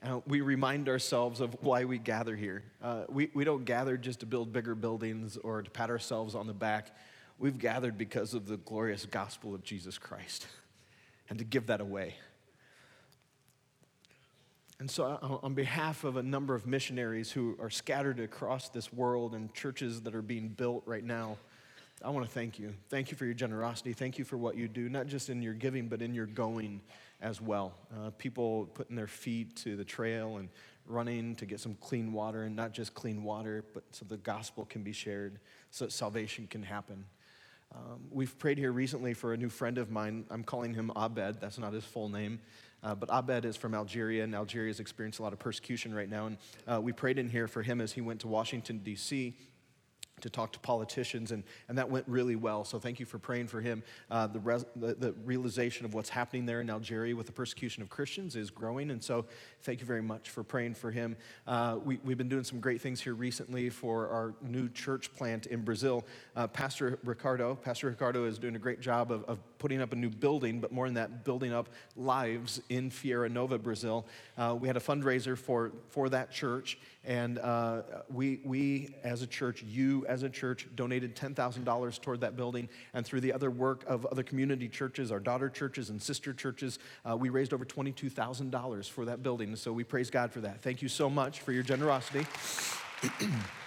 Uh, we remind ourselves of why we gather here. Uh, we, we don't gather just to build bigger buildings or to pat ourselves on the back. We've gathered because of the glorious gospel of Jesus Christ and to give that away. And so, uh, on behalf of a number of missionaries who are scattered across this world and churches that are being built right now, I want to thank you. Thank you for your generosity. Thank you for what you do, not just in your giving, but in your going as well. Uh, people putting their feet to the trail and running to get some clean water, and not just clean water, but so the gospel can be shared, so that salvation can happen. Um, we've prayed here recently for a new friend of mine. I'm calling him Abed. That's not his full name. Uh, but Abed is from Algeria, and Algeria has experienced a lot of persecution right now. And uh, we prayed in here for him as he went to Washington, D.C to talk to politicians, and, and that went really well. So thank you for praying for him. Uh, the, res, the, the, realization of what's happening there in Algeria with the persecution of Christians is growing, and so thank you very much for praying for him. Uh, we, we've been doing some great things here recently for our new church plant in Brazil. Uh, Pastor Ricardo, Pastor Ricardo is doing a great job of, of, putting up a new building, but more than that, building up lives in Feira Nova, Brazil. Uh, we had a fundraiser for, for that church, and uh, we, we, as a church, you as a church, donated $10,000 toward that building. And through the other work of other community churches, our daughter churches and sister churches, uh, we raised over $22,000 for that building. So we praise God for that. Thank you so much for your generosity.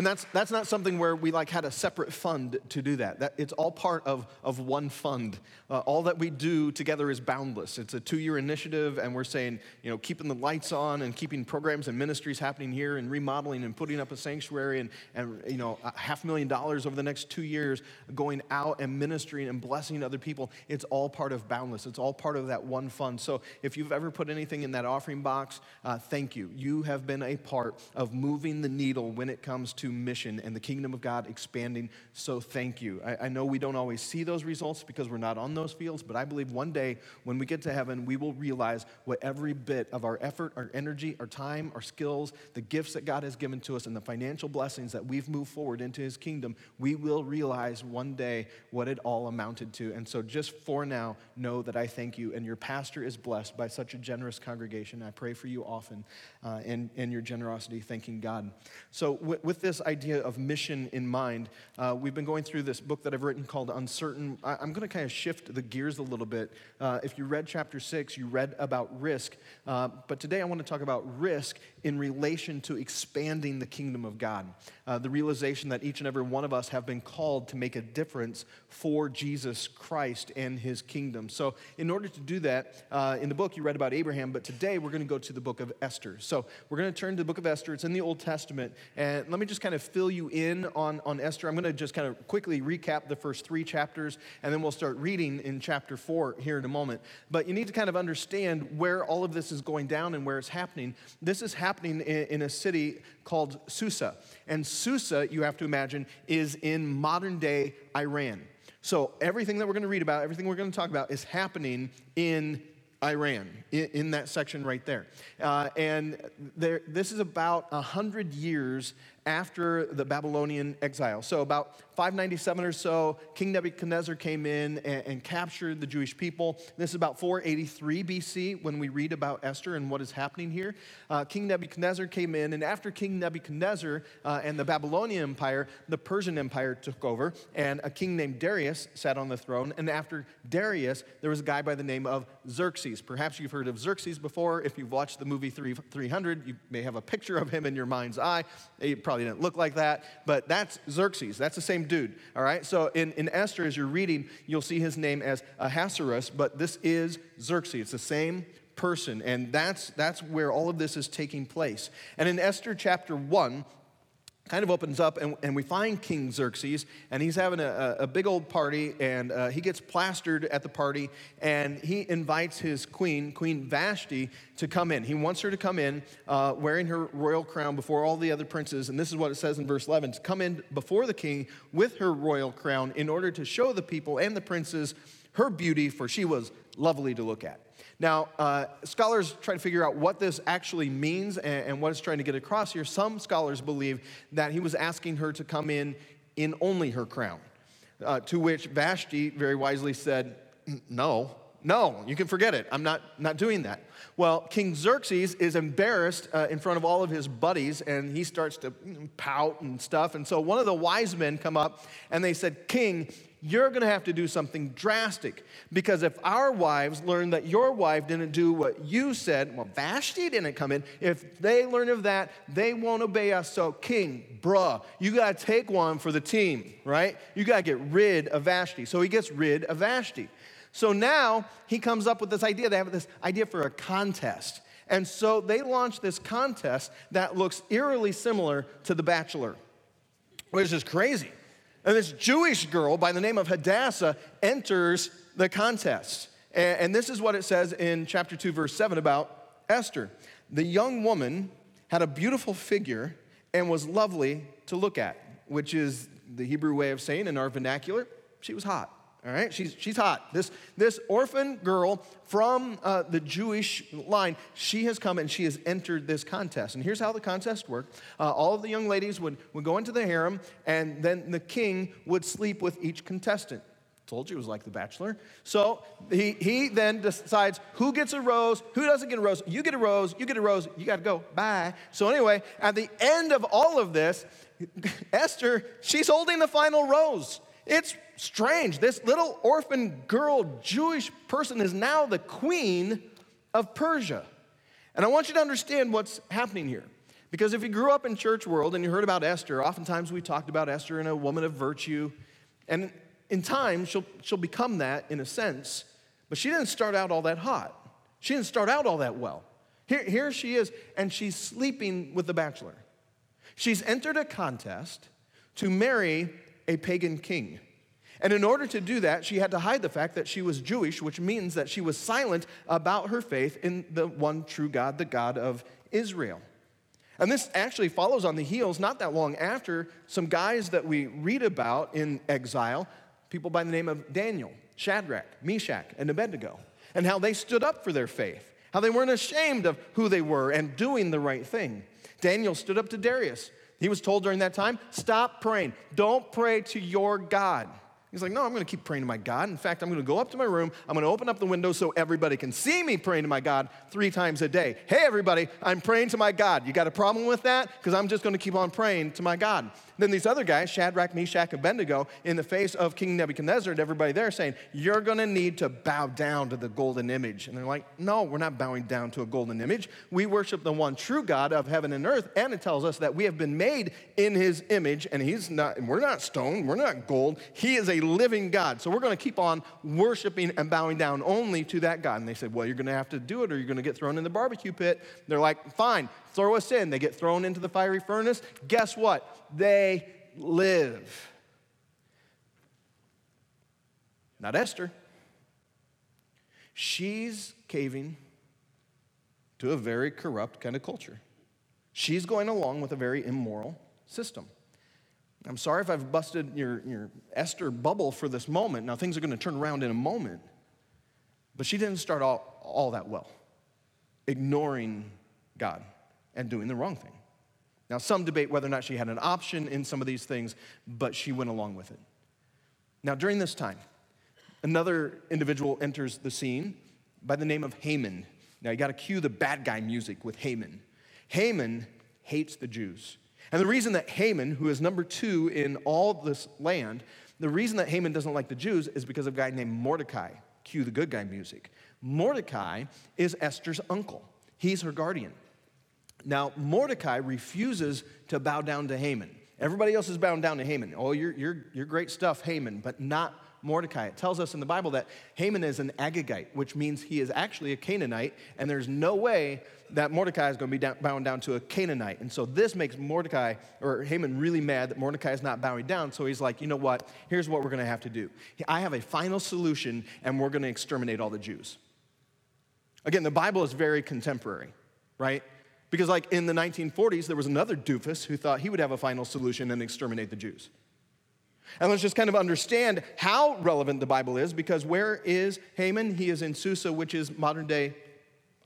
And that's, that's not something where we like had a separate fund to do that. that it's all part of, of one fund. Uh, all that we do together is boundless. It's a two-year initiative, and we're saying, you know, keeping the lights on and keeping programs and ministries happening here and remodeling and putting up a sanctuary and, and you know, a half million dollars over the next two years going out and ministering and blessing other people. It's all part of boundless. It's all part of that one fund. So if you've ever put anything in that offering box, uh, thank you. You have been a part of moving the needle when it comes to mission and the kingdom of God expanding. So thank you. I, I, know we don't always see those results because we're not on those fields, but I believe one day when we get to heaven, we will realize what every bit of our effort, our energy, our time, our skills, the gifts that God has given to us, and the financial blessings that we've moved forward into his kingdom, we will realize one day what it all amounted to. And so just for now, know that I thank you. And your pastor is blessed by such a generous congregation. I pray for you often uh, and, and your generosity, thanking God. So with this idea of mission in mind, uh, we've been going through this book that I've written called Uncertain. I, am going to kind of shift the gears a little bit. Uh, if you read chapter six, you read about risk. Uh, but today I want to talk about risk in relation to expanding the kingdom of God. Uh, the realization that each and every one of us have been called to make a difference for Jesus Christ and his kingdom. So, in order to do that, uh, in the book you read about Abraham, but today we're going to go to the book of Esther. So, we're going to turn to the book of Esther. It's in the Old Testament. And let me just kind of fill you in on, on Esther. I'm going to just kind of quickly recap the first three chapters, and then we'll start reading in chapter four here in a moment. But you need to kind of understand where all of this is going down and where it's happening. This is happening happening in, in a city called Susa. And Susa, you have to imagine, is in modern day Iran. So everything that we're going to read about, everything we're going to talk about, is happening in Iran, in, in that section right there. Uh, and there, this is about 100 years after the Babylonian exile. So, about 597 or so, King Nebuchadnezzar came in and, and, captured the Jewish people. This is about 483 BC when we read about Esther and what is happening here. Uh, King Nebuchadnezzar came in, and after King Nebuchadnezzar uh, and the Babylonian Empire, the Persian Empire took over, and a king named Darius sat on the throne. And after Darius, there was a guy by the name of Xerxes. Perhaps you've heard of Xerxes before. If you've watched the movie 300, you may have a picture of him in your mind's eye. He probably didn't look like that, but that's Xerxes. That's the same dude, all right? So in, in Esther, as you're reading, you'll see his name as Ahasuerus, but this is Xerxes. It's the same person, and that's, that's where all of this is taking place. And in Esther chapter 1, kind of opens up, and, and we find King Xerxes, and he's having a, a big old party, and uh, he gets plastered at the party, and he invites his queen, Queen Vashti, to come in. He wants her to come in uh, wearing her royal crown before all the other princes, and this is what it says in verse 11 to come in before the king with her royal crown in order to show the people and the princes her beauty, for she was lovely to look at. Now, uh, scholars try to figure out what this actually means and, and, what it's trying to get across here. Some scholars believe that he was asking her to come in in only her crown, uh, to which Vashti very wisely said, No, no, you can forget it. I'm not, not doing that. Well, King Xerxes is embarrassed uh, in front of all of his buddies and he starts to pout and stuff. And so one of the wise men come up and they said, King, you're going to have to do something drastic because if our wives learn that your wife didn't do what you said, well, Vashti didn't come in. If they learn of that, they won't obey us. So, king, bruh, you got to take one for the team, right? You got to get rid of Vashti. So he gets rid of Vashti. So now he comes up with this idea. They have this idea for a contest. And so they launch this contest that looks eerily similar to The Bachelor, which is crazy. And this Jewish girl by the name of Hadassah enters the contest. And, this is what it says in chapter 2, verse 7 about Esther. The young woman had a beautiful figure and was lovely to look at, which is the Hebrew way of saying in our vernacular, she was hot. All right, she's, she's hot. This, this orphan girl from uh, the Jewish line, she has come and she has entered this contest. And here's how the contest worked uh, all of the young ladies would, would go into the harem, and then the king would sleep with each contestant. Told you it was like The Bachelor. So he, he then decides who gets a rose, who doesn't get a rose. You get a rose, you get a rose, you got to go. Bye. So, anyway, at the end of all of this, Esther, she's holding the final rose. It's strange. This little orphan girl, Jewish person, is now the queen of Persia. And I want you to understand what's happening here. Because if you grew up in church world and you heard about Esther, oftentimes we talked about Esther and a woman of virtue. And in time, she'll, she'll become that in a sense. But she didn't start out all that hot. She didn't start out all that well. Here, here she is, and she's sleeping with the bachelor. She's entered a contest to marry a pagan king. And in order to do that, she had to hide the fact that she was Jewish, which means that she was silent about her faith in the one true God, the God of Israel. And this actually follows on the heels, not that long after, some guys that we read about in exile, people by the name of Daniel, Shadrach, Meshach, and Abednego, and how they stood up for their faith, how they weren't ashamed of who they were and doing the right thing. Daniel stood up to Darius. He was told during that time, stop praying. Don't pray to your God. He's like, no, I'm going to keep praying to my God. In fact, I'm going to go up to my room. I'm going to open up the window so everybody can see me praying to my God three times a day. Hey, everybody, I'm praying to my God. You got a problem with that? Because I'm just going to keep on praying to my God. Then these other guys, Shadrach, Meshach, and Abednego, in the face of King Nebuchadnezzar and everybody there saying, You're going to need to bow down to the golden image. And they're like, No, we're not bowing down to a golden image. We worship the one true God of heaven and earth. And it tells us that we have been made in his image, and he's not, we're not stone, we're not gold. He is a living God. So we're going to keep on worshiping and bowing down only to that God. And they said, Well, you're going to have to do it or you're going to get thrown in the barbecue pit. They're like, Fine, throw us in. They get thrown into the fiery furnace. Guess what? They live. Not Esther. She's caving to a very corrupt kind of culture. She's going along with a very immoral system. I'm sorry if I've busted your, your Esther bubble for this moment. Now, things are going to turn around in a moment. But she didn't start all, all that well, ignoring God and doing the wrong thing. Now, some debate whether or not she had an option in some of these things, but she went along with it. Now, during this time, another individual enters the scene by the name of Haman. Now, you got to cue the bad guy music with Haman. Haman hates the Jews. And the reason that Haman, who is number two in all this land, the reason that Haman doesn't like the Jews is because of a guy named Mordecai. Cue the good guy music. Mordecai is Esther's uncle, he's her guardian. Now, Mordecai refuses to bow down to Haman. Everybody else is bowing down to Haman. Oh, you're, you're, you're great stuff, Haman, but not Mordecai. It tells us in the Bible that Haman is an Agagite, which means he is actually a Canaanite, and there's no way that Mordecai is going to be down, bound down to a Canaanite. And so this makes Mordecai, or Haman, really mad that Mordecai is not bowing down. So he's like, you know what? Here's what we're going to have to do. I have a final solution, and we're going to exterminate all the Jews. Again, the Bible is very contemporary, right? Because, like in the 1940s, there was another doofus who thought he would have a final solution and exterminate the Jews. And let's just kind of understand how relevant the Bible is because where is Haman? He is in Susa, which is modern day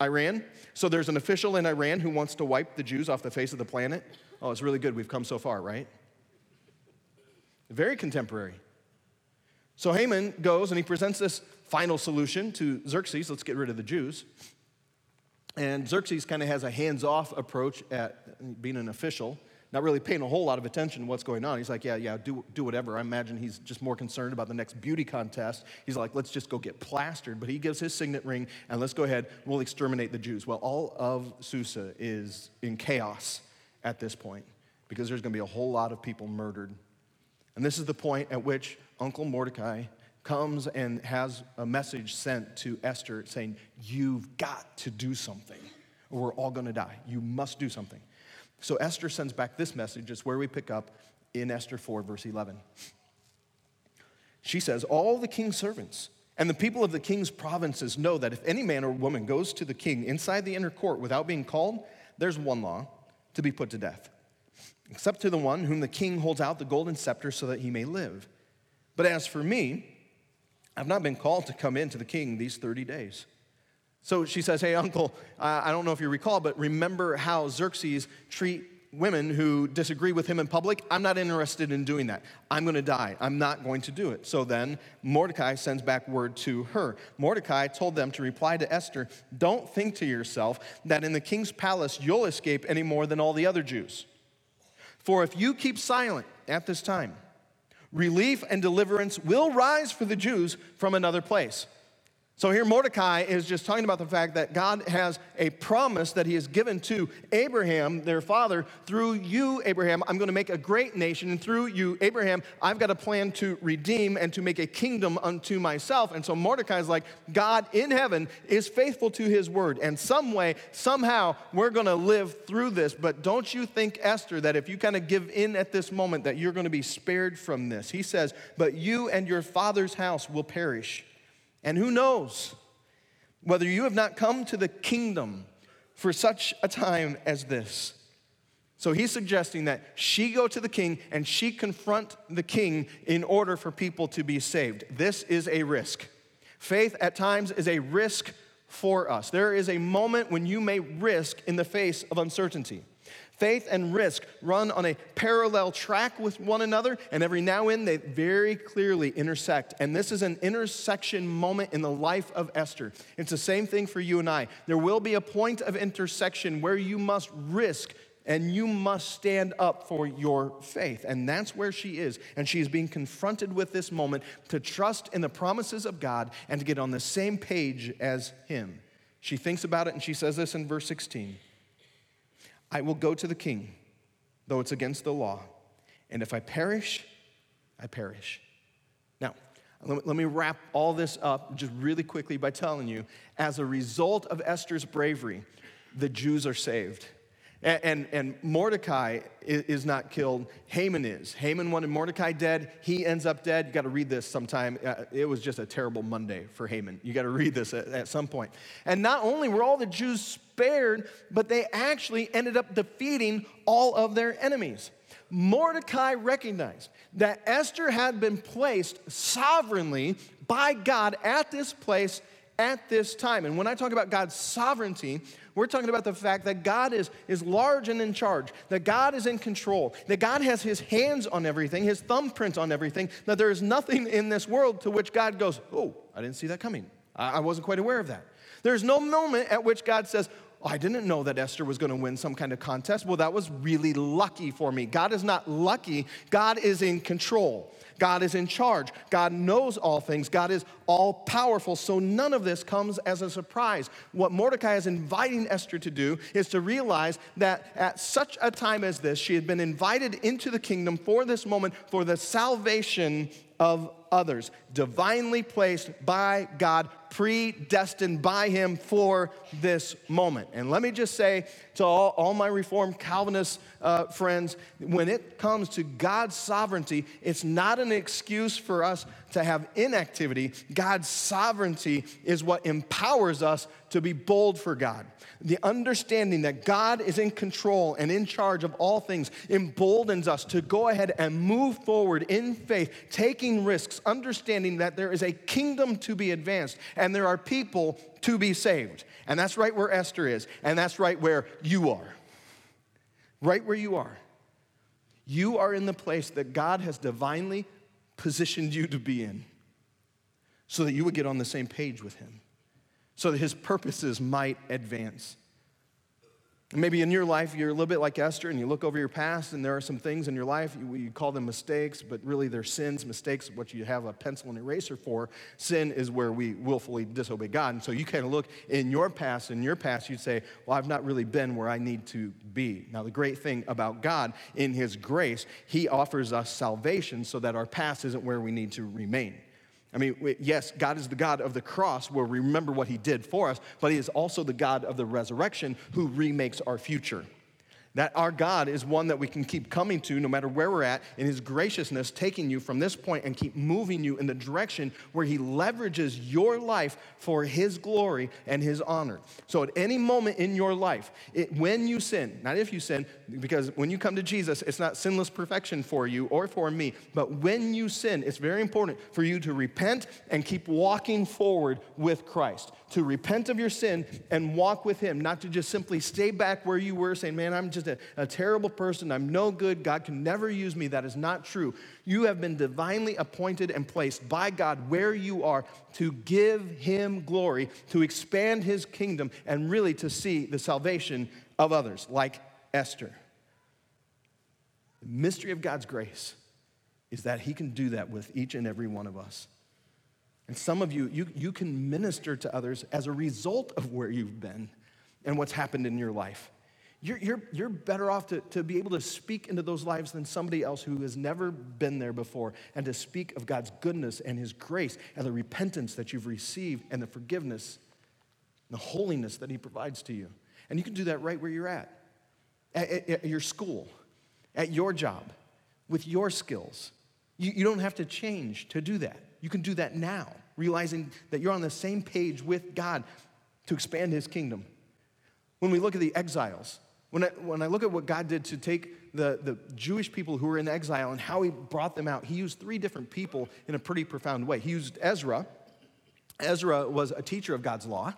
Iran. So there's an official in Iran who wants to wipe the Jews off the face of the planet. Oh, it's really good. We've come so far, right? Very contemporary. So Haman goes and he presents this final solution to Xerxes let's get rid of the Jews. And Xerxes kind of has a hands off approach at being an official not really paying a whole lot of attention to what's going on. He's like, yeah, yeah, do, do whatever. I imagine he's just more concerned about the next beauty contest. He's like, let's just go get plastered. But he gives his signet ring, and let's go ahead, we'll exterminate the Jews. Well, all of Susa is in chaos at this point because there's going to be a whole lot of people murdered. And this is the point at which Uncle Mordecai comes and has a message sent to Esther saying, You've got to do something, or we're all going to die. You must do something. So Esther sends back this message. It's where we pick up in Esther 4, verse 11. She says, All the king's servants and the people of the king's provinces know that if any man or woman goes to the king inside the inner court without being called, there's one law to be put to death, except to the one whom the king holds out the golden scepter so that he may live. But as for me, I've not been called to come in to the king these 30 days. So she says, Hey, uncle, I don't know if you recall, but remember how Xerxes treat women who disagree with him in public? I'm not interested in doing that. I'm going to die. I'm not going to do it. So then Mordecai sends back word to her. Mordecai told them to reply to Esther Don't think to yourself that in the king's palace you'll escape any more than all the other Jews. For if you keep silent at this time, relief and deliverance will rise for the Jews from another place. So here Mordecai is just talking about the fact that God has a promise that he has given to Abraham, their father, through you, Abraham, I'm going to make a great nation. And through you, Abraham, I've got a plan to redeem and to make a kingdom unto myself. And so Mordecai is like, God in heaven is faithful to his word. And some way, somehow, we're going to live through this. But don't you think, Esther, that if you kind of give in at this moment, that you're going to be spared from this? He says, But you and your father's house will perish. And who knows whether you have not come to the kingdom for such a time as this. So he's suggesting that she go to the king and she confront the king in order for people to be saved. This is a risk. Faith at times is a risk for us. There is a moment when you may risk in the face of uncertainty. Faith and risk run on a parallel track with one another, and every now and then they very clearly intersect. And this is an intersection moment in the life of Esther. It's the same thing for you and I. There will be a point of intersection where you must risk and you must stand up for your faith. And that's where she is. And she is being confronted with this moment to trust in the promises of God and to get on the same page as Him. She thinks about it and she says this in verse 16. I will go to the king, though it's against the law. And if I perish, I perish. Now, let me wrap all this up just really quickly by telling you as a result of Esther's bravery, the Jews are saved. And, and, and, Mordecai is not killed, Haman is. Haman wanted Mordecai dead, he ends up dead. You got to read this sometime. Uh, it was just a terrible Monday for Haman. You got to read this at, at some point. And not only were all the Jews spared, but they actually ended up defeating all of their enemies. Mordecai recognized that Esther had been placed sovereignly by God at this place at this time. And when I talk about God's sovereignty, we're talking about the fact that God is, is large and in charge, that God is in control, that God has his hands on everything, his thumbprint on everything, that there is nothing in this world to which God goes, Oh, I didn't see that coming. I, I wasn't quite aware of that. There's no moment at which God says, oh, I didn't know that Esther was going to win some kind of contest. Well, that was really lucky for me. God is not lucky, God is in control. God is in charge. God knows all things. God is all powerful. So none of this comes as a surprise. What Mordecai is inviting Esther to do is to realize that at such a time as this, she had been invited into the kingdom for this moment for the salvation of others, divinely placed by God, predestined by Him for this moment. And let me just say to all, all my Reformed Calvinist uh, friends when it comes to God's sovereignty, it's not an excuse for us to have inactivity. God's sovereignty is what empowers us to be bold for God. The understanding that God is in control and in charge of all things emboldens us to go ahead and move forward in faith, taking risks, understanding that there is a kingdom to be advanced and there are people to be saved. And that's right where Esther is, and that's right where you are. Right where you are. You are in the place that God has divinely positioned you to be in so that you would get on the same page with Him, so that His purposes might advance. Maybe in your life, you're a little bit like Esther, and you look over your past, and there are some things in your life, you, you, call them mistakes, but really they're sins. Mistakes, what you have a pencil and eraser for. Sin is where we willfully disobey God. And so you kind of look in your past, in your past, you'd say, Well, I've not really been where I need to be. Now, the great thing about God, in His grace, He offers us salvation so that our past isn't where we need to remain. I mean, yes, God is the God of the cross where we remember what he did for us, but he is also the God of the resurrection who remakes our future. That our God is one that we can keep coming to no matter where we're at in His graciousness, taking you from this point and keep moving you in the direction where He leverages your life for His glory and His honor. So, at any moment in your life, it, when you sin, not if you sin, because when you come to Jesus, it's not sinless perfection for you or for me, but when you sin, it's very important for you to repent and keep walking forward with Christ to repent of your sin and walk with Him, not to just simply stay back where you were saying, Man, I'm just a, a, terrible person. I'm no good. God can never use me. That is not true. You have been divinely appointed and placed by God where you are to give Him glory, to expand His kingdom, and really to see the salvation of others, like Esther. The mystery of God's grace is that He can do that with each and every one of us. And some of you, you, you can minister to others as a result of where you've been and what's happened in your life. You're, you're, you're better off to, to be able to speak into those lives than somebody else who has never been there before and to speak of God's goodness and His grace and the repentance that you've received and the forgiveness and the holiness that He provides to you. And you can do that right where you're at, at, at, at your school, at your job, with your skills. You, you don't have to change to do that. You can do that now, realizing that you're on the same page with God to expand his kingdom. When we look at the exiles, when I, when I look at what God did to take the, the Jewish people who were in exile and how he brought them out, he used three different people in a pretty profound way. He used Ezra. Ezra was a teacher of God's law.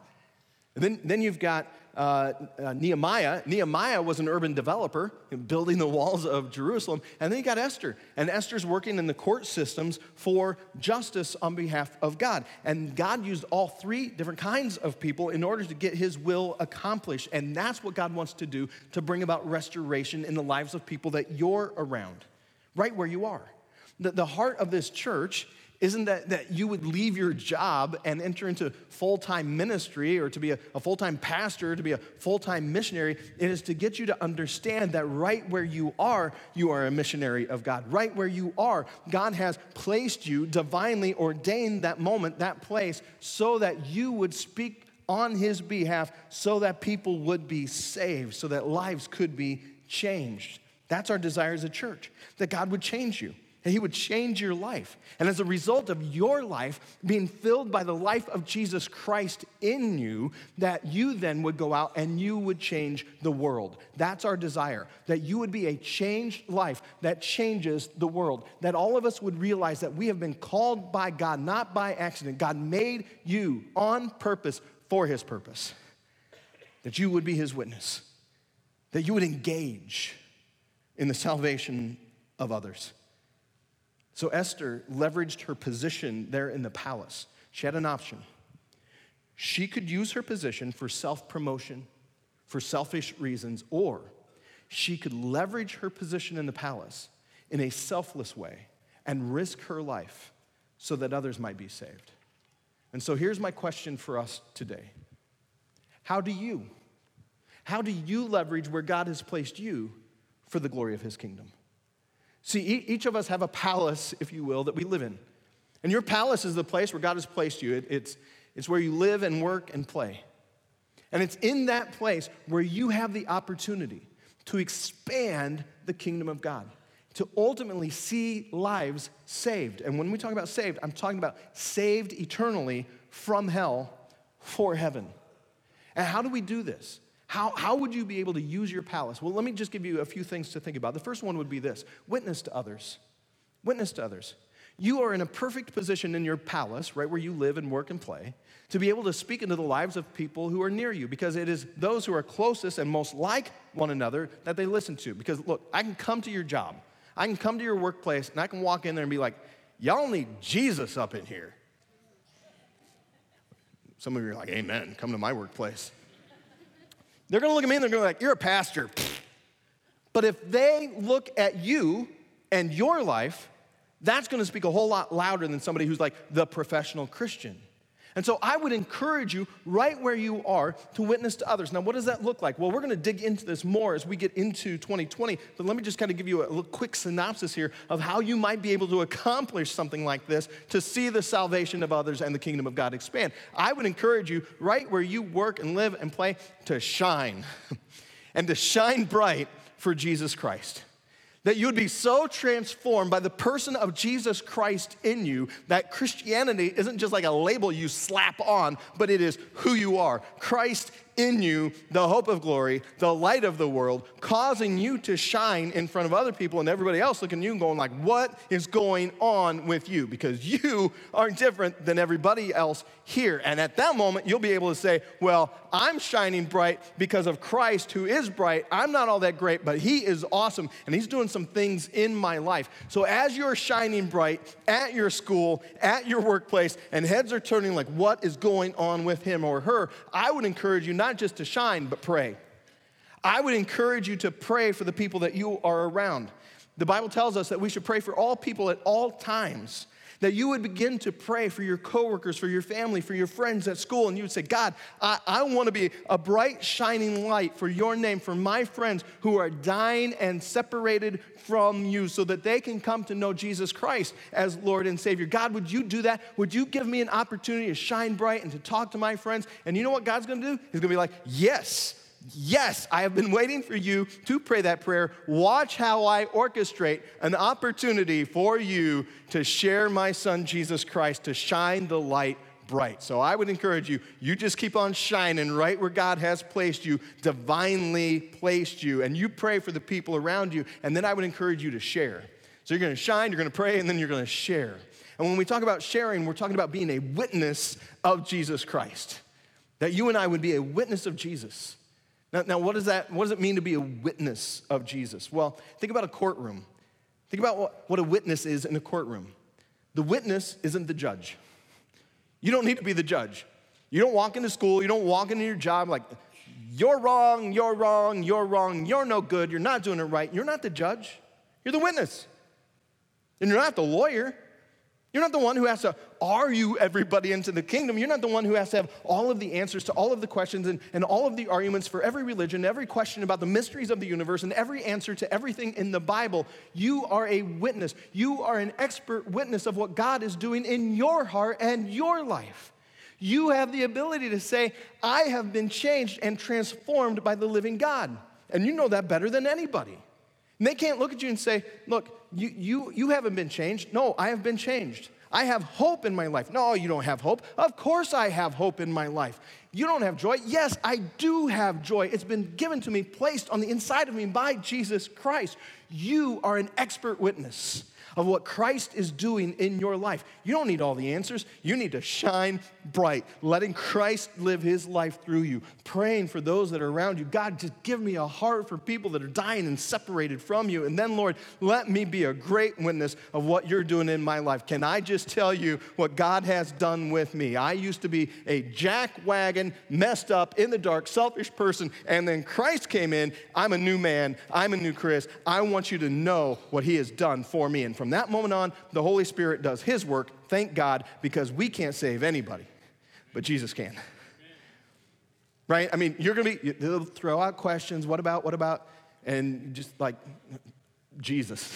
Then, then you've got uh, uh, Nehemiah. Nehemiah was an urban developer building the walls of Jerusalem. And then you got Esther. And Esther's working in the court systems for justice on behalf of God. And God used all three different kinds of people in order to get his will accomplished. And that's what God wants to do to bring about restoration in the lives of people that you're around, right where you are. The, the heart of this church isn't that, that you would leave your job and enter into full time ministry or to be a, a full time pastor, to be a full time missionary. It is to get you to understand that right where you are, you are a missionary of God. Right where you are, God has placed you, divinely ordained that moment, that place, so that you would speak on His behalf, so that people would be saved, so that lives could be changed. That's our desire as a church, that God would change you and He would change your life. And as a result of your life being filled by the life of Jesus Christ in you, that you then would go out and you would change the world. That's our desire, that you would be a changed life that changes the world. That all of us would realize that we have been called by God, not by accident. God made you on purpose for His purpose, that you would be His witness, that you would engage in the salvation of others. So Esther leveraged her position there in the palace. She had an option. She could use her position for self promotion, for selfish reasons, or she could leverage her position in the palace in a selfless way and risk her life so that others might be saved. And so here's my question for us today How do you? How do you leverage where God has placed you for the glory of his kingdom? See, each of us have a palace, if you will, that we live in. And your palace is the place where God has placed you. It, it's, it's where you live and work and play. And it's in that place where you have the opportunity to expand the kingdom of God, to ultimately see lives saved. And when we talk about saved, I'm talking about saved eternally from hell for heaven. And how do we do this? How, how would you be able to use your palace? Well, let me just give you a few things to think about. The first one would be this witness to others. Witness to others. You are in a perfect position in your palace, right where you live and work and play, to be able to speak into the lives of people who are near you because it is those who are closest and most like one another that they listen to. Because look, I can come to your job, I can come to your workplace, and I can walk in there and be like, y'all need Jesus up in here. Some of you are like, Amen, come to my workplace. They're gonna look at me and they're gonna be like, You're a pastor. But if they look at you and your life, that's gonna speak a whole lot louder than somebody who's like the professional Christian. And so I would encourage you, right where you are, to witness to others. Now, what does that look like? Well, we're going to dig into this more as we get into 2020, but let me just kind of give you a quick synopsis here of how you might be able to accomplish something like this to see the salvation of others and the kingdom of God expand. I would encourage you, right where you work and live and play, to shine and to shine bright for Jesus Christ that you would be so transformed by the person of Jesus Christ in you that Christianity isn't just like a label you slap on, but it is who you are. Christ in you the hope of glory, the light of the world, causing you to shine in front of other people and everybody else looking at you and going like, what is going on with you? Because you are different than everybody else here. And at that moment, you'll be able to say, well, I'm shining bright because of Christ who is bright. I'm not all that great, but he is awesome and he's doing some things in my life. So as you're shining bright at your school, at your workplace, and heads are turning like, what is going on with him or her? I would encourage you not not just to shine, but pray. I would encourage you to pray for the people that you are around. The Bible tells us that we should pray for all people at all times. That you would begin to pray for your coworkers, for your family, for your friends at school, and you would say, God, I, I want to be a bright, shining light for your name, for my friends who are dying and separated from you, so that they can come to know Jesus Christ as Lord and Savior. God, would you do that? Would you give me an opportunity to shine bright and to talk to my friends? And you know what God's going to do? He's going to be like, Yes. Yes, I have been waiting for you to pray that prayer. Watch how I orchestrate an opportunity for you to share my son Jesus Christ, to shine the light bright. So I would encourage you, you just keep on shining right where God has placed you, divinely placed you, and you pray for the people around you, and then I would encourage you to share. So you're gonna shine, you're gonna pray, and then you're gonna share. And when we talk about sharing, we're talking about being a witness of Jesus Christ. That you and I would be a witness of Jesus. Now, now what, does that, what does it mean to be a witness of Jesus? Well, think about a courtroom. Think about what, what a witness is in a courtroom. The witness isn't the judge. You don't need to be the judge. You don't walk into school, you don't walk into your job like, you're wrong, you're wrong, you're wrong, you're no good, you're not doing it right. You're not the judge, you're the witness. And you're not the lawyer, you're not the one who has to argue everybody into the kingdom. You're not the one who has to have all of the answers to all of the questions and, and all of the arguments for every religion, every question about the mysteries of the universe, and every answer to everything in the Bible. You are a witness. You are an expert witness of what God is doing in your heart and your life. You have the ability to say, I have been changed and transformed by the living God. And you know that better than anybody. And they can't look at you and say, Look, you, you, you haven't been changed. No, I have been changed. I have hope in my life. No, you don't have hope. Of course, I have hope in my life. You don't have joy. Yes, I do have joy. It's been given to me, placed on the inside of me by Jesus Christ. You are an expert witness of what Christ is doing in your life. You don't need all the answers. You need to shine bright, letting Christ live his life through you, praying for those that are around you. God, just give me a heart for people that are dying and separated from you. And then, Lord, let me be a great witness of what you're doing in my life. Can I just tell you what God has done with me? I used to be a jackwagon, messed up, in the dark, selfish person, and then Christ came in. I'm a new man. I'm a new Chris. I want you to know what he has done for me and from from that moment on, the Holy Spirit does His work, thank God, because we can't save anybody, but Jesus can. Right? I mean, you're gonna be, they'll throw out questions, what about, what about, and just like, Jesus.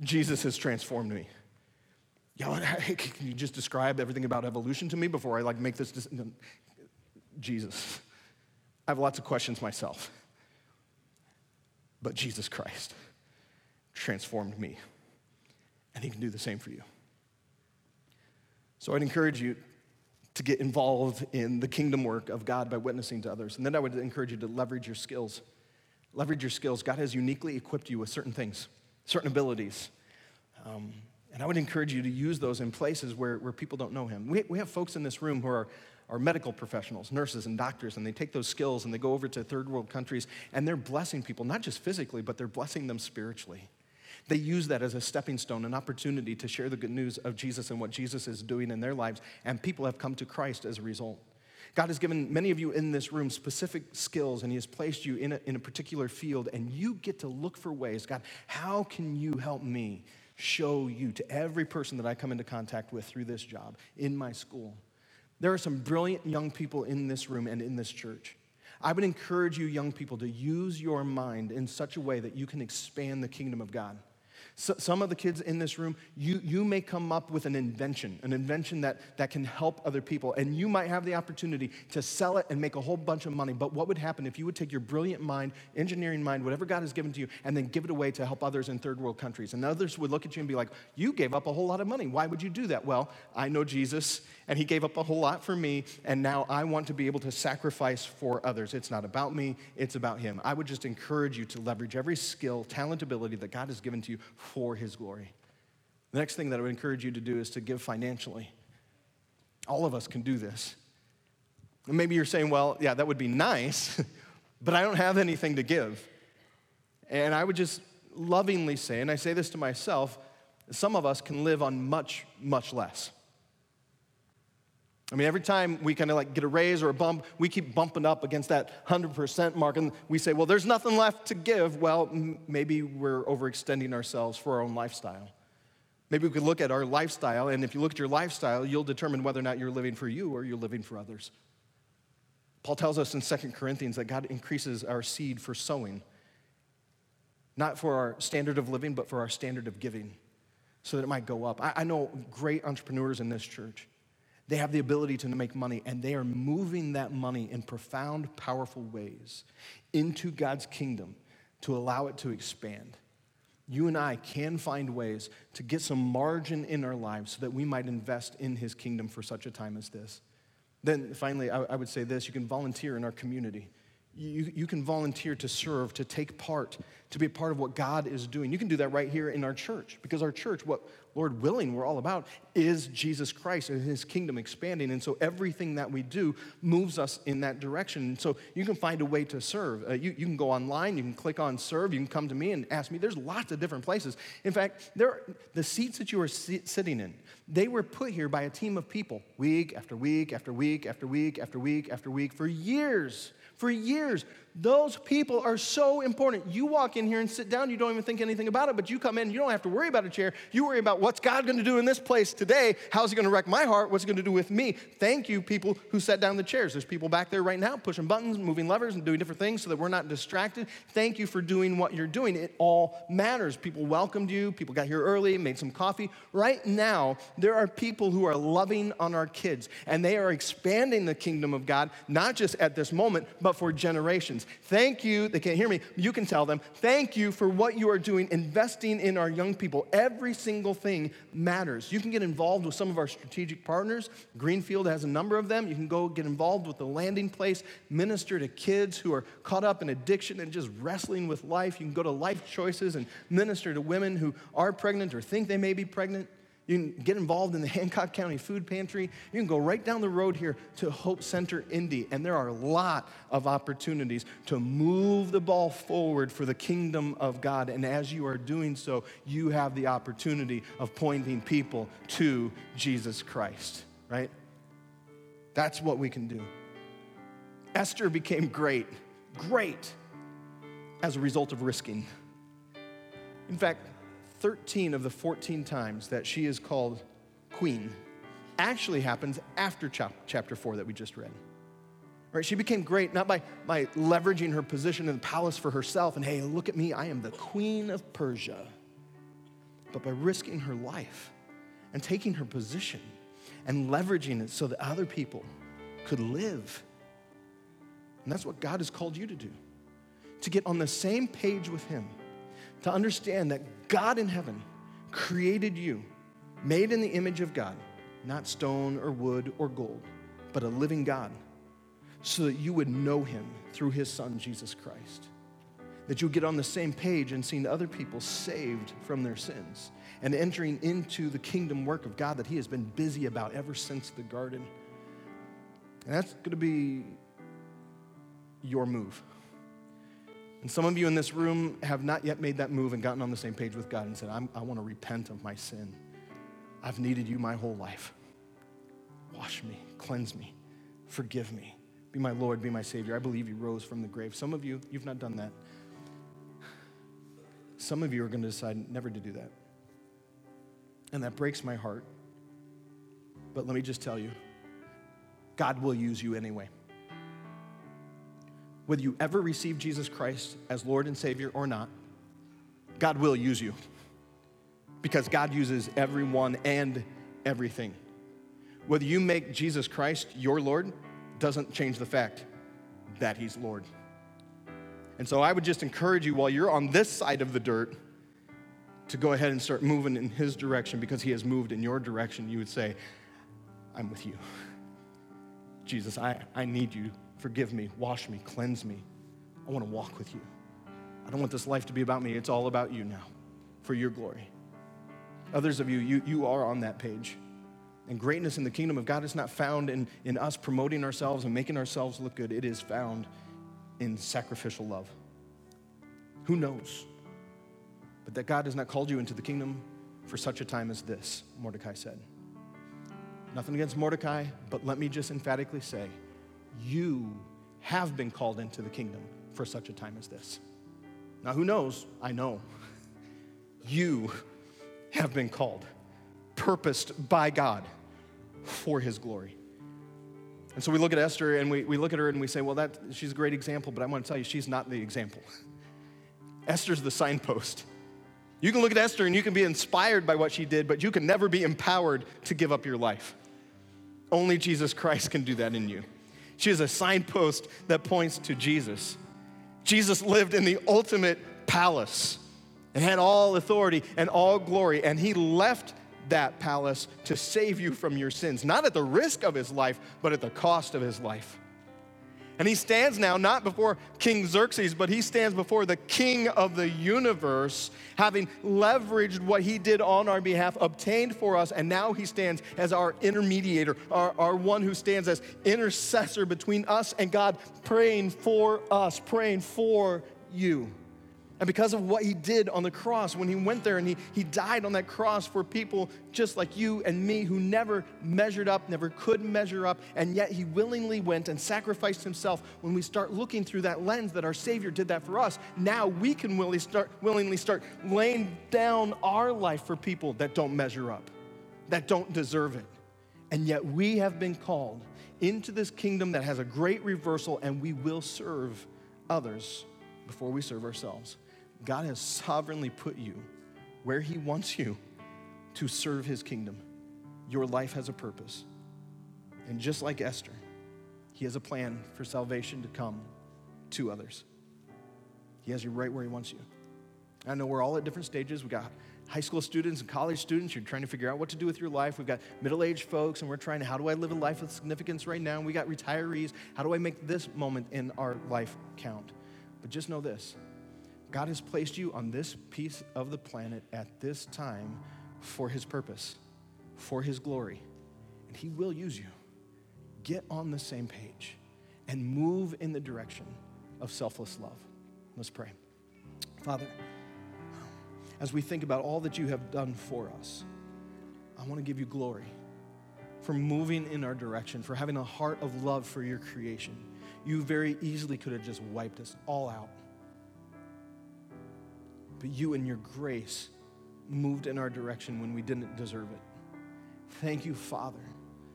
Jesus has transformed me. Yeah, can you just describe everything about evolution to me before I like make this? Jesus. I have lots of questions myself. But Jesus Christ transformed me. And he can do the same for you. So I'd encourage you to get involved in the kingdom work of God by witnessing to others. And then I would encourage you to leverage your skills. Leverage your skills. God has uniquely equipped you with certain things, certain abilities. Um, and I would encourage you to use those in places where, where people don't know Him. We, we have folks in this room who are, are medical professionals, nurses and doctors, and they take those skills and they go over to third world countries and they're blessing people, not just physically, but they're blessing them spiritually. They use that as a stepping stone, an opportunity to share the good news of Jesus and what Jesus is doing in their lives, and people have come to Christ as a result. God has given many of you in this room specific skills, and He has placed you in a, in a particular field, and you get to look for ways God, how can you help me show you to every person that I come into contact with through this job, in my school? There are some brilliant young people in this room and in this church. I would encourage you, young people, to use your mind in such a way that you can expand the kingdom of God. So, some of the kids in this room, you, you may come up with an invention, an invention that, that can help other people, and you might have the opportunity to sell it and make a whole bunch of money. But what would happen if you would take your brilliant mind, engineering mind, whatever God has given to you, and then give it away to help others in third world countries? And others would look at you and be like, You gave up a whole lot of money. Why would you do that? Well, I know Jesus, and he gave up a whole lot for me, and now I want to be able to sacrifice for others. It's not about me, it's about him. I would just encourage you to leverage every skill, talent, ability that God has given to you for his glory. The next thing that I would encourage you to do is to give financially. All of us can do this. And maybe you're saying, well, yeah, that would be nice, but I don't have anything to give. And I would just lovingly say, and I say this to myself, some of us can live on much, much less. I mean, every time we kind of like get a raise or a bump, we keep bumping up against that 100% mark, and we say, well, there's nothing left to give. Well, m- maybe we're overextending ourselves for our own lifestyle. Maybe we could look at our lifestyle, and if you look at your lifestyle, you'll determine whether or not you're living for you or you're living for others. Paul tells us in 2 Corinthians that God increases our seed for sowing, not for our standard of living, but for our standard of giving, so that it might go up. I, I know great entrepreneurs in this church they have the ability to make money, and they are moving that money in profound, powerful ways into God's kingdom to allow it to expand. You and I can find ways to get some margin in our lives so that we might invest in His kingdom for such a time as this. Then finally, I, would say this you can volunteer in our community. You, you can volunteer to serve, to take part, to be a part of what God is doing. You can do that right here in our church because our church, what Lord willing, we're all about is Jesus Christ and his kingdom expanding. And so everything that we do moves us in that direction. And so you can find a way to serve. Uh, you, you can go online, you can click on serve, you can come to me and ask me. There's lots of different places. In fact, there, the seats that you are si- sitting in, they were put here by a team of people week after week after week after week after week after week for years for years. Those people are so important. You walk in here and sit down, you don't even think anything about it, but you come in, you don't have to worry about a chair. You worry about what's God going to do in this place today? How's He going to wreck my heart? What's He going to do with me? Thank you, people who set down the chairs. There's people back there right now pushing buttons, moving levers, and doing different things so that we're not distracted. Thank you for doing what you're doing. It all matters. People welcomed you, people got here early, made some coffee. Right now, there are people who are loving on our kids, and they are expanding the kingdom of God, not just at this moment, but for generations. Thank you. They can't hear me. You can tell them. Thank you for what you are doing, investing in our young people. Every single thing matters. You can get involved with some of our strategic partners. Greenfield has a number of them. You can go get involved with the landing place, minister to kids who are caught up in addiction and just wrestling with life. You can go to Life Choices and minister to women who are pregnant or think they may be pregnant. You can get involved in the Hancock County Food Pantry. You can go right down the road here to Hope Center Indy, and there are a lot of opportunities to move the ball forward for the kingdom of God. And as you are doing so, you have the opportunity of pointing people to Jesus Christ, right? That's what we can do. Esther became great, great, as a result of risking. In fact, 13 of the 14 times that she is called queen actually happens after chapter 4 that we just read. Right? She became great not by, by leveraging her position in the palace for herself and, hey, look at me, I am the queen of Persia. but by risking her life and taking her position and leveraging it so that other people could live. And that's what God has called you to do to get on the same page with Him, to understand that God in heaven created you, made in the image of God, not stone or wood or gold, but a living God, so that you would know Him through His Son, Jesus Christ. That you get on the same page and seeing other people saved from their sins and entering into the kingdom work of God that He has been busy about ever since the garden. And that's going to be your move. And some of you in this room have not yet made that move and gotten on the same page with God and said, i want to repent of my sin. I've needed you my whole life. Wash me, cleanse me, forgive me. Be my Lord, be my Savior. I believe you rose from the grave. Some of you, you've not done that. Some of you are going to decide never to do that. And that breaks my heart. But let me just tell you God will use you anyway. Whether you ever receive Jesus Christ as Lord and Savior or not, God will use you because God uses everyone and everything. Whether you make Jesus Christ your Lord doesn't change the fact that He's Lord. And so I would just encourage you while you're on this side of the dirt to go ahead and start moving in His direction because He has moved in your direction. You would say, I'm with you. Jesus, I, I need you Forgive me, wash me, cleanse me. I want to walk with you. I don't want this life to be about me. It's all about you now for your glory. Others of you, you, you are on that page. And greatness in the kingdom of God is not found in, in us promoting ourselves and making ourselves look good, it is found in sacrificial love. Who knows? But that God has not called you into the kingdom for such a time as this, Mordecai said. Nothing against Mordecai, but let me just emphatically say, you have been called into the kingdom for such a time as this. Now, who knows? I know. You have been called, purposed by God for his glory. And so we look at Esther and we, we look at her and we say, well, that, she's a great example, but I want to tell you, she's not the example. Esther's the signpost. You can look at Esther and you can be inspired by what she did, but you can never be empowered to give up your life. Only Jesus Christ can do that in you. She is a signpost that points to Jesus. Jesus lived in the ultimate palace and had all authority and all glory, and he left that palace to save you from your sins, not at the risk of his life, but at the cost of his life. And he stands now not before King Xerxes, but he stands before the king of the universe, having leveraged what he did on our behalf, obtained for us, and now he stands as our intermediator, our, our one who stands as intercessor between us and God, praying for us, praying for you. And because of what he did on the cross, when he went there and he, he died on that cross for people just like you and me who never measured up, never could measure up, and yet he willingly went and sacrificed himself. When we start looking through that lens that our Savior did that for us, now we can willingly start, willingly start laying down our life for people that don't measure up, that don't deserve it. And yet we have been called into this kingdom that has a great reversal, and we will serve others before we serve ourselves. God has sovereignly put you where He wants you to serve His kingdom. Your life has a purpose. And just like Esther, He has a plan for salvation to come to others. He has you right where He wants you. I know we're all at different stages. We've got high school students and college students. You're trying to figure out what to do with your life. We've got middle aged folks, and we're trying to, how do I live a life of significance right now? And we got retirees. How do I make this moment in our life count? But just know this God has placed you on this piece of the planet at this time for His purpose, for His glory, and He will use you. Get on the same page and move in the direction of selfless love. Let's pray. Father, as we think about all that you have done for us, I want to give you glory for moving in our direction, for having a heart of love for your creation. You very easily could have just wiped us all out but you and your grace moved in our direction when we didn't deserve it. Thank you, Father,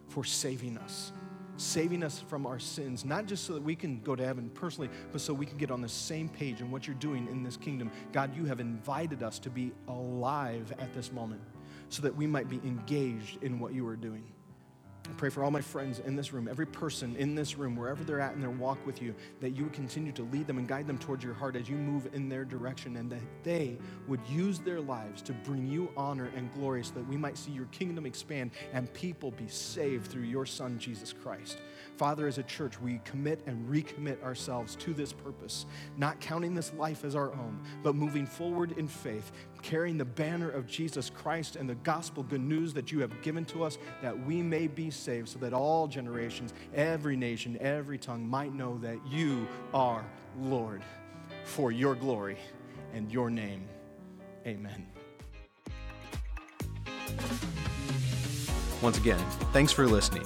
for saving us. saving us from our sins, not just so that we can go to heaven personally, but so we can get on the same page in what you're doing in this kingdom. God, you have invited us to be alive at this moment so that we might be engaged in what you are doing. I pray for all my friends in this room, every person in this room, wherever they're at in their walk with you, that you would continue to lead them and guide them towards your heart as you move in their direction, and that they would use their lives to bring you honor and glory so that we might see your kingdom expand and people be saved through your Son, Jesus Christ. Father, as a church, we commit and recommit ourselves to this purpose, not counting this life as our own, but moving forward in faith, carrying the banner of Jesus Christ and the gospel good news that you have given to us, that we may be saved, so that all generations, every nation, every tongue might know that you are Lord for your glory and your name. Amen. Once again, thanks for listening.